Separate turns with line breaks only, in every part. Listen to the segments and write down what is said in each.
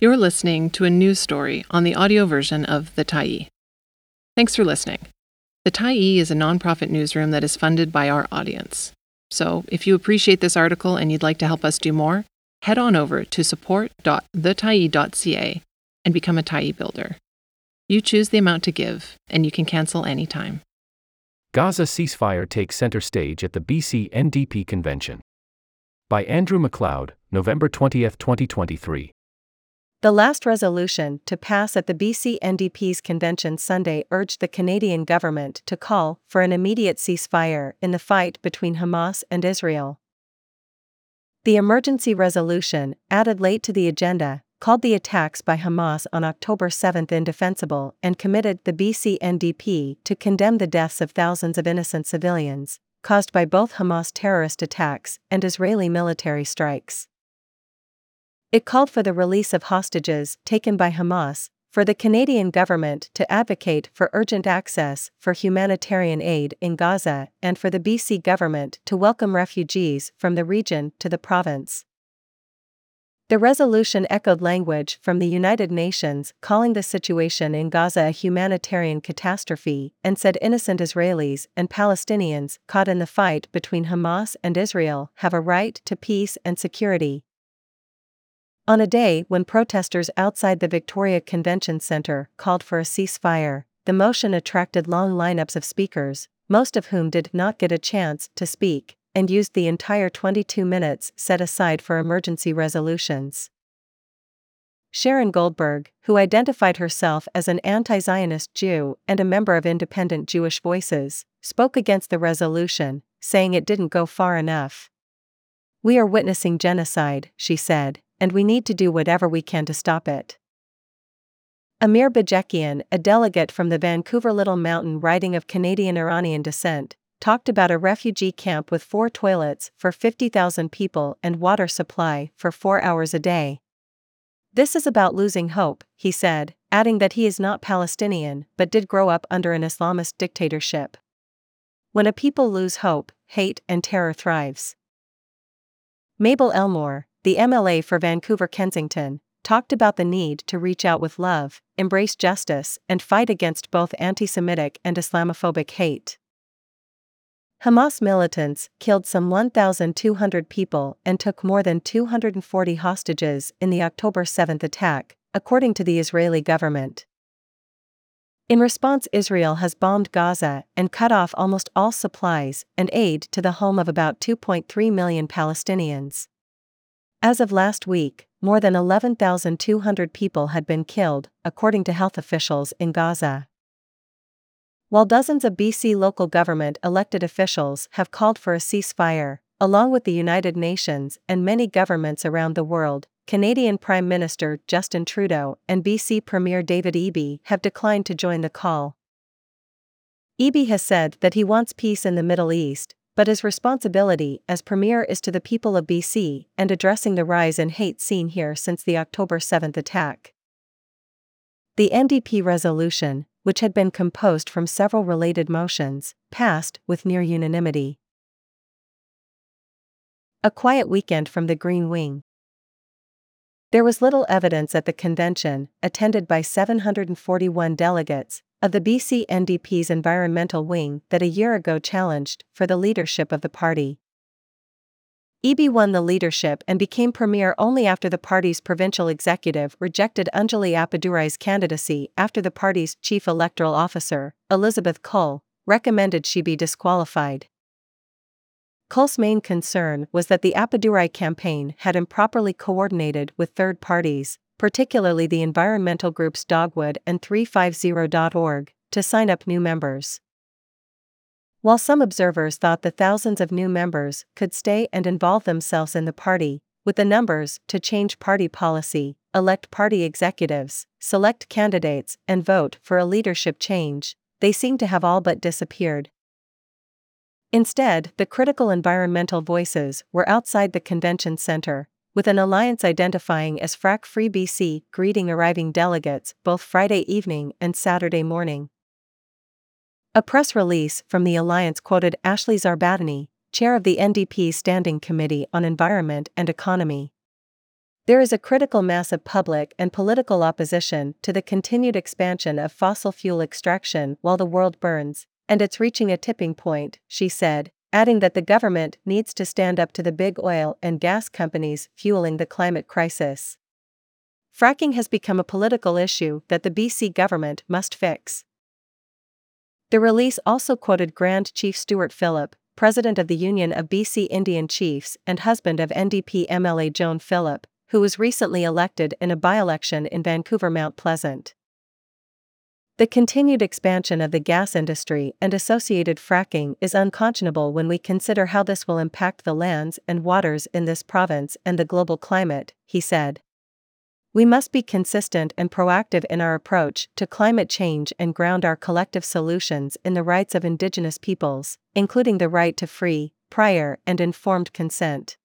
You're listening to a news story on the audio version of The Tyee. Thanks for listening. The Tyee is a nonprofit newsroom that is funded by our audience. So, if you appreciate this article and you'd like to help us do more, head on over to support.thetyee.ca and become a Tyee builder. You choose the amount to give, and you can cancel anytime.
Gaza ceasefire takes center stage at the BC NDP convention. By Andrew MacLeod, November 20, 2023.
The last resolution to pass at the BC NDP's convention Sunday urged the Canadian government to call for an immediate ceasefire in the fight between Hamas and Israel. The emergency resolution, added late to the agenda, called the attacks by Hamas on October 7 indefensible and committed the BC NDP to condemn the deaths of thousands of innocent civilians, caused by both Hamas terrorist attacks and Israeli military strikes. It called for the release of hostages taken by Hamas, for the Canadian government to advocate for urgent access for humanitarian aid in Gaza, and for the BC government to welcome refugees from the region to the province. The resolution echoed language from the United Nations calling the situation in Gaza a humanitarian catastrophe and said innocent Israelis and Palestinians caught in the fight between Hamas and Israel have a right to peace and security. On a day when protesters outside the Victoria Convention Centre called for a ceasefire, the motion attracted long lineups of speakers, most of whom did not get a chance to speak, and used the entire 22 minutes set aside for emergency resolutions. Sharon Goldberg, who identified herself as an anti Zionist Jew and a member of Independent Jewish Voices, spoke against the resolution, saying it didn't go far enough. We are witnessing genocide, she said, and we need to do whatever we can to stop it. Amir Bajekian, a delegate from the Vancouver Little Mountain riding of Canadian Iranian descent, talked about a refugee camp with four toilets for 50,000 people and water supply for four hours a day. This is about losing hope, he said, adding that he is not Palestinian but did grow up under an Islamist dictatorship. When a people lose hope, hate and terror thrives. Mabel Elmore, the MLA for Vancouver Kensington, talked about the need to reach out with love, embrace justice, and fight against both anti Semitic and Islamophobic hate. Hamas militants killed some 1,200 people and took more than 240 hostages in the October 7 attack, according to the Israeli government. In response, Israel has bombed Gaza and cut off almost all supplies and aid to the home of about 2.3 million Palestinians. As of last week, more than 11,200 people had been killed, according to health officials in Gaza. While dozens of BC local government elected officials have called for a ceasefire, along with the United Nations and many governments around the world, Canadian Prime Minister Justin Trudeau and BC Premier David Eby have declined to join the call. Eby has said that he wants peace in the Middle East, but his responsibility as Premier is to the people of BC and addressing the rise in hate seen here since the October 7 attack. The NDP resolution, which had been composed from several related motions, passed with near unanimity. A quiet weekend from the Green Wing. There was little evidence at the convention, attended by 741 delegates, of the BC NDP's environmental wing that a year ago challenged for the leadership of the party. Eby won the leadership and became premier only after the party's provincial executive rejected Anjali Appadurai's candidacy after the party's chief electoral officer, Elizabeth Cull, recommended she be disqualified. Cull's main concern was that the Appadurai campaign had improperly coordinated with third parties, particularly the environmental groups Dogwood and 350.org, to sign up new members. While some observers thought the thousands of new members could stay and involve themselves in the party, with the numbers to change party policy, elect party executives, select candidates, and vote for a leadership change, they seem to have all but disappeared. Instead, the critical environmental voices were outside the convention center, with an alliance identifying as Frack Free BC greeting arriving delegates both Friday evening and Saturday morning. A press release from the alliance quoted Ashley Zarbatany, chair of the NDP Standing Committee on Environment and Economy. There is a critical mass of public and political opposition to the continued expansion of fossil fuel extraction while the world burns, and it's reaching a tipping point, she said, adding that the government needs to stand up to the big oil and gas companies fueling the climate crisis. Fracking has become a political issue that the BC government must fix. The release also quoted Grand Chief Stewart Phillip, president of the Union of BC Indian Chiefs and husband of NDP MLA Joan Phillip, who was recently elected in a by election in Vancouver Mount Pleasant. The continued expansion of the gas industry and associated fracking is unconscionable when we consider how this will impact the lands and waters in this province and the global climate, he said. We must be consistent and proactive in our approach to climate change and ground our collective solutions in the rights of Indigenous peoples, including the right to free, prior, and informed consent.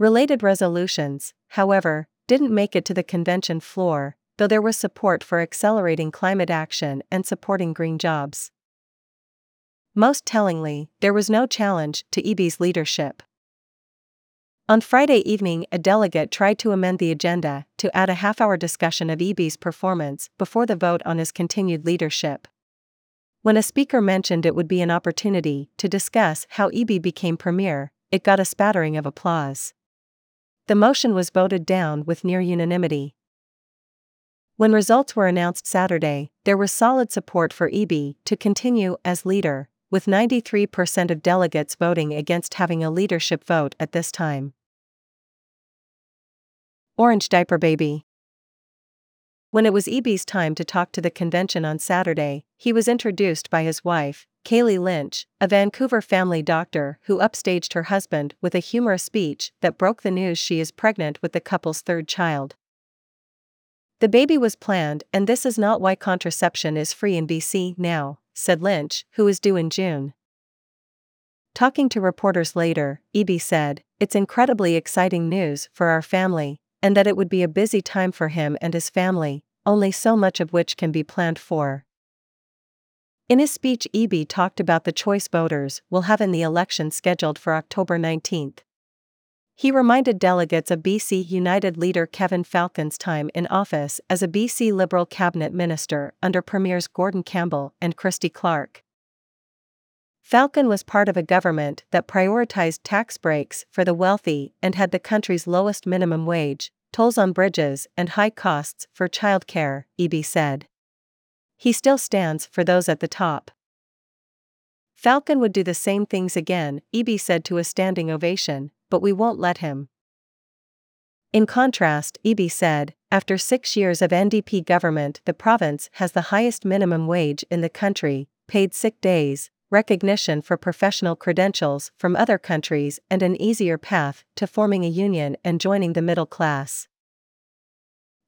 Related resolutions, however, didn't make it to the convention floor, though there was support for accelerating climate action and supporting green jobs. Most tellingly, there was no challenge to Eby's leadership. On Friday evening, a delegate tried to amend the agenda to add a half hour discussion of Eby's performance before the vote on his continued leadership. When a speaker mentioned it would be an opportunity to discuss how Eby became premier, it got a spattering of applause. The motion was voted down with near unanimity. When results were announced Saturday, there was solid support for Eby to continue as leader, with 93% of delegates voting against having a leadership vote at this time. Orange Diaper Baby When it was Eby's time to talk to the convention on Saturday, he was introduced by his wife, Cailey Lynch, a Vancouver family doctor who upstaged her husband with a humorous speech that broke the news she is pregnant with the couple's third child. The baby was planned, and this is not why contraception is free in BC now, said Lynch, who is due in June. Talking to reporters later, Eby said, It's incredibly exciting news for our family, and that it would be a busy time for him and his family, only so much of which can be planned for. In his speech, Eby talked about the choice voters will have in the election scheduled for October 19. He reminded delegates of BC United leader Kevin Falcon's time in office as a BC Liberal cabinet minister under Premiers Gordon Campbell and Christy Clark. Falcon was part of a government that prioritized tax breaks for the wealthy and had the country's lowest minimum wage, tolls on bridges, and high costs for childcare, Eby said. He still stands for those at the top. Falcon would do the same things again, Eby said to a standing ovation, but we won't let him. In contrast, Eby said, after six years of NDP government, the province has the highest minimum wage in the country, paid sick days, recognition for professional credentials from other countries, and an easier path to forming a union and joining the middle class.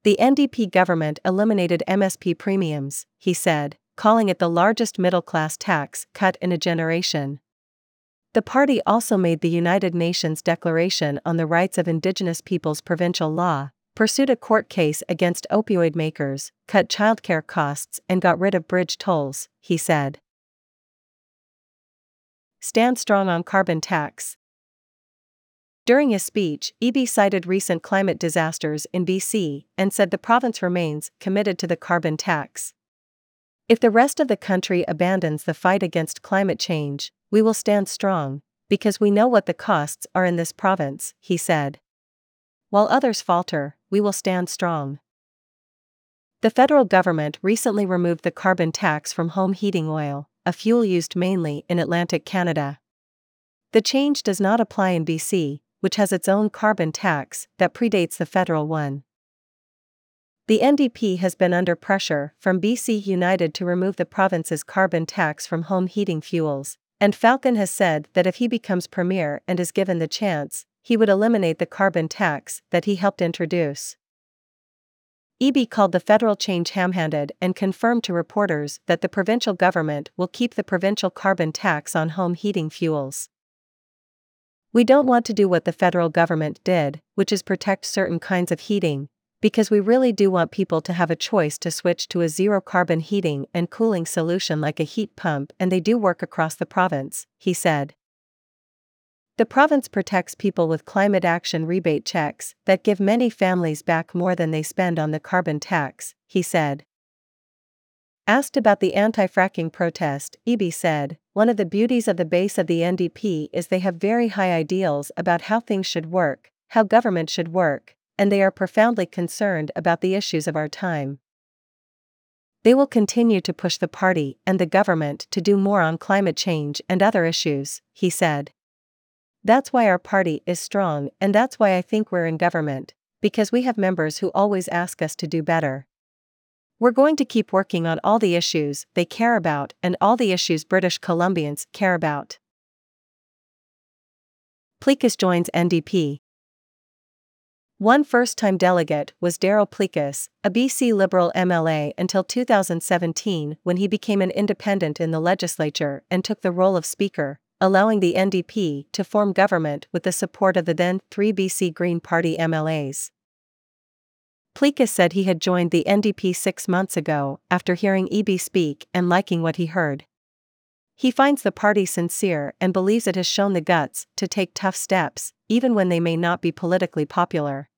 The NDP government eliminated MSP premiums, he said, calling it the largest middle class tax cut in a generation. The party also made the United Nations Declaration on the Rights of Indigenous Peoples provincial law, pursued a court case against opioid makers, cut childcare costs, and got rid of bridge tolls, he said. Stand strong on carbon tax. During his speech, Eby cited recent climate disasters in BC and said the province remains committed to the carbon tax. If the rest of the country abandons the fight against climate change, we will stand strong, because we know what the costs are in this province, he said. While others falter, we will stand strong. The federal government recently removed the carbon tax from home heating oil, a fuel used mainly in Atlantic Canada. The change does not apply in BC, which has its own carbon tax that predates the federal one. The NDP has been under pressure from BC United to remove the province's carbon tax from home heating fuels, and Falcon has said that if he becomes premier and is given the chance, he would eliminate the carbon tax that he helped introduce. Eby called the federal change ham handed and confirmed to reporters that the provincial government will keep the provincial carbon tax on home heating fuels. We don't want to do what the federal government did, which is protect certain kinds of heating, because we really do want people to have a choice to switch to a zero carbon heating and cooling solution like a heat pump, and they do work across the province, he said. The province protects people with climate action rebate checks that give many families back more than they spend on the carbon tax, he said. Asked about the anti fracking protest, Eby said, One of the beauties of the base of the NDP is they have very high ideals about how things should work, how government should work, and they are profoundly concerned about the issues of our time. They will continue to push the party and the government to do more on climate change and other issues, he said. That's why our party is strong, and that's why I think we're in government, because we have members who always ask us to do better. We're going to keep working on all the issues they care about and all the issues British Columbians care about. Plecas joins NDP. One first time delegate was Darryl Plecas, a BC Liberal MLA until 2017 when he became an independent in the legislature and took the role of Speaker, allowing the NDP to form government with the support of the then three BC Green Party MLAs. Plecas said he had joined the NDP six months ago after hearing Eby speak and liking what he heard. He finds the party sincere and believes it has shown the guts to take tough steps, even when they may not be politically popular.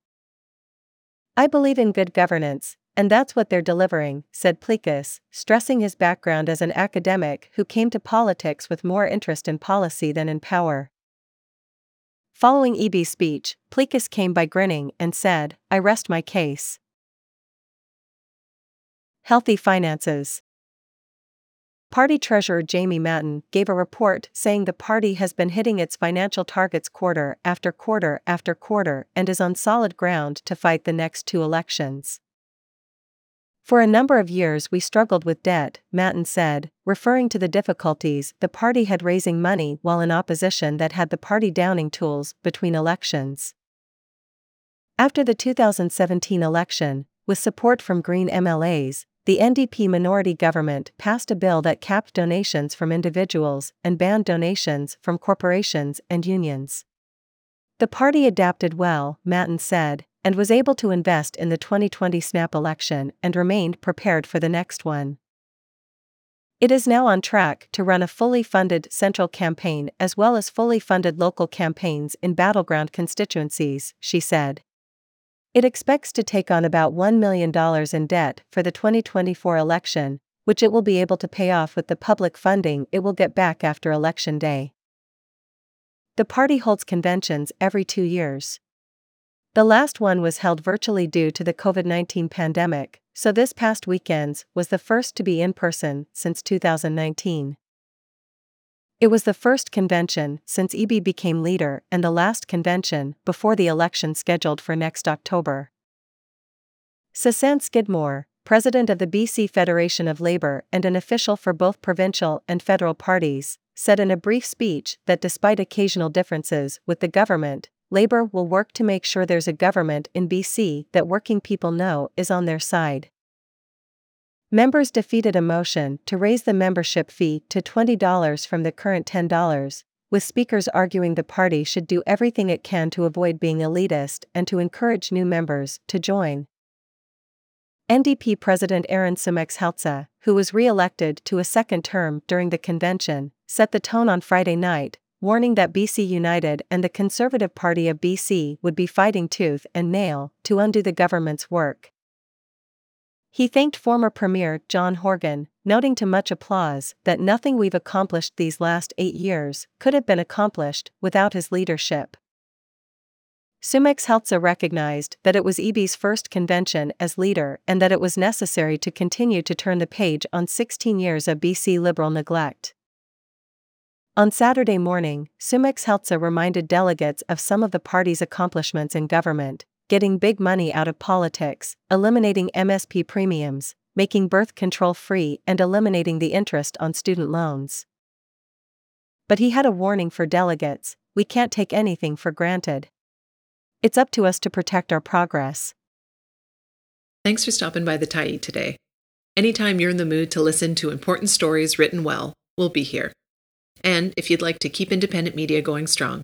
I believe in good governance, and that's what they're delivering, said Plecas, stressing his background as an academic who came to politics with more interest in policy than in power. Following Eby's speech, Plecas came by grinning and said, I rest my case. Healthy Finances Party Treasurer Jamie Matten gave a report saying the party has been hitting its financial targets quarter after quarter after quarter and is on solid ground to fight the next two elections. For a number of years we struggled with debt, Matten said, referring to the difficulties the party had raising money while in opposition that had the party downing tools between elections. After the 2017 election, with support from Green MLAs, the NDP minority government passed a bill that capped donations from individuals and banned donations from corporations and unions. The party adapted well, Matten said, and was able to invest in the 2020 snap election and remained prepared for the next one. It is now on track to run a fully funded central campaign as well as fully funded local campaigns in battleground constituencies, she said. It expects to take on about $1 million in debt for the 2024 election, which it will be able to pay off with the public funding it will get back after Election Day. The party holds conventions every two years. The last one was held virtually due to the COVID 19 pandemic, so this past weekend's was the first to be in person since 2019. It was the first convention since Eby became leader and the last convention before the election scheduled for next October. Sussanne Skidmore, president of the BC Federation of Labour and an official for both provincial and federal parties, said in a brief speech that despite occasional differences with the government, Labour will work to make sure there's a government in BC that working people know is on their side. Members defeated a motion to raise the membership fee to $20 from the current $10, with speakers arguing the party should do everything it can to avoid being elitist and to encourage new members to join. NDP President Aaron Sumexheltza, who was re elected to a second term during the convention, set the tone on Friday night warning that BC United and the Conservative Party of BC would be fighting tooth and nail to undo the government's work. He thanked former Premier John Horgan, noting to much applause that nothing we've accomplished these last eight years could have been accomplished without his leadership. Sumexheltza recognized that it was Eby's first convention as leader and that it was necessary to continue to turn the page on 16 years of BC Liberal neglect. On Saturday morning, Sumexheltza reminded delegates of some of the party's accomplishments in government, getting big money out of politics, eliminating MSP premiums, making birth control free, and eliminating the interest on student loans. But he had a warning for delegates we can't take anything for granted. It's up to us to protect our progress.
Thanks for stopping by the Tyee today. Anytime you're in the mood to listen to important stories written well, we'll be here. And if you'd like to keep independent media going strong,